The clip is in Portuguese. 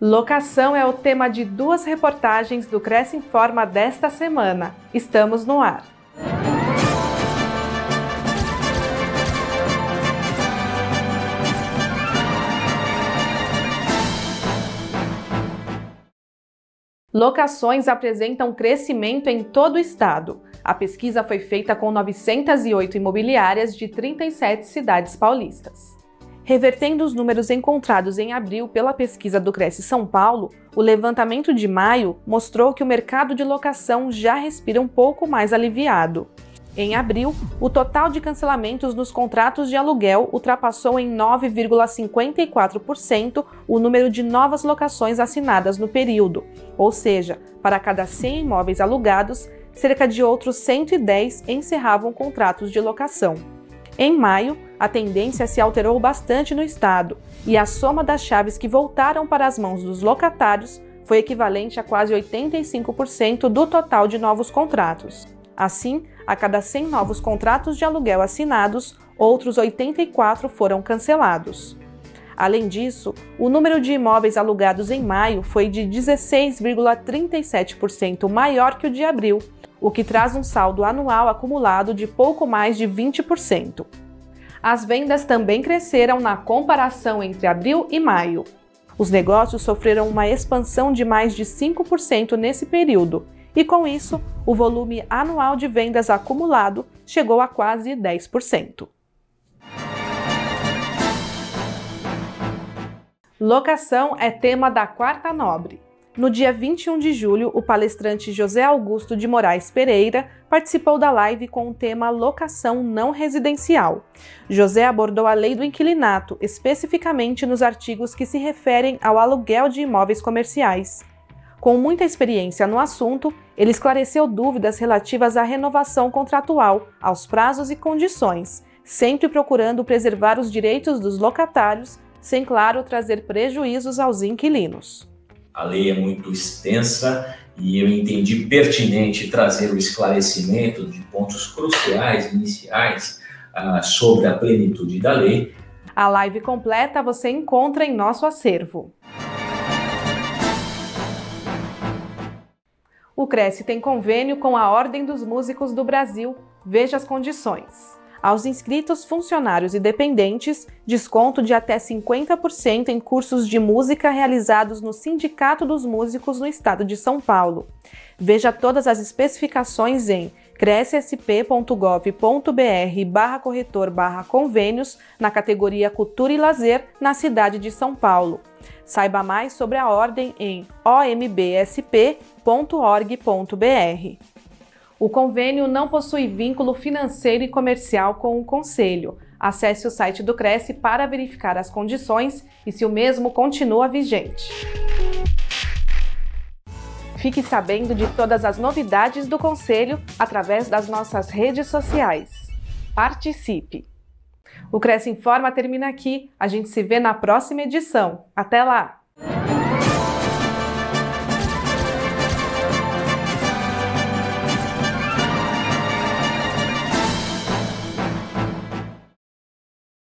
Locação é o tema de duas reportagens do Cresce Informa desta semana. Estamos no ar. Locações apresentam crescimento em todo o estado. A pesquisa foi feita com 908 imobiliárias de 37 cidades paulistas. Revertendo os números encontrados em abril pela pesquisa do Cresce São Paulo, o levantamento de maio mostrou que o mercado de locação já respira um pouco mais aliviado. Em abril, o total de cancelamentos nos contratos de aluguel ultrapassou em 9,54% o número de novas locações assinadas no período, ou seja, para cada 100 imóveis alugados, cerca de outros 110 encerravam contratos de locação. Em maio, a tendência se alterou bastante no estado e a soma das chaves que voltaram para as mãos dos locatários foi equivalente a quase 85% do total de novos contratos. Assim, a cada 100 novos contratos de aluguel assinados, outros 84 foram cancelados. Além disso, o número de imóveis alugados em maio foi de 16,37% maior que o de abril, o que traz um saldo anual acumulado de pouco mais de 20%. As vendas também cresceram na comparação entre abril e maio. Os negócios sofreram uma expansão de mais de 5% nesse período, e com isso, o volume anual de vendas acumulado chegou a quase 10%. Locação é tema da Quarta Nobre. No dia 21 de julho, o palestrante José Augusto de Moraes Pereira participou da live com o tema Locação Não Residencial. José abordou a lei do inquilinato, especificamente nos artigos que se referem ao aluguel de imóveis comerciais. Com muita experiência no assunto, ele esclareceu dúvidas relativas à renovação contratual, aos prazos e condições, sempre procurando preservar os direitos dos locatários, sem, claro, trazer prejuízos aos inquilinos. A lei é muito extensa e eu entendi pertinente trazer o esclarecimento de pontos cruciais, iniciais, uh, sobre a plenitude da lei. A live completa você encontra em nosso acervo. O Cresce tem convênio com a Ordem dos Músicos do Brasil. Veja as condições. Aos inscritos, funcionários e dependentes, desconto de até 50% em cursos de música realizados no Sindicato dos Músicos no Estado de São Paulo. Veja todas as especificações em crescsp.gov.br barra corretor barra convênios na categoria Cultura e Lazer na cidade de São Paulo. Saiba mais sobre a ordem em ombsp.org.br. O convênio não possui vínculo financeiro e comercial com o Conselho. Acesse o site do Cresce para verificar as condições e se o mesmo continua vigente. Fique sabendo de todas as novidades do Conselho através das nossas redes sociais. Participe! O Cresce Informa termina aqui. A gente se vê na próxima edição. Até lá!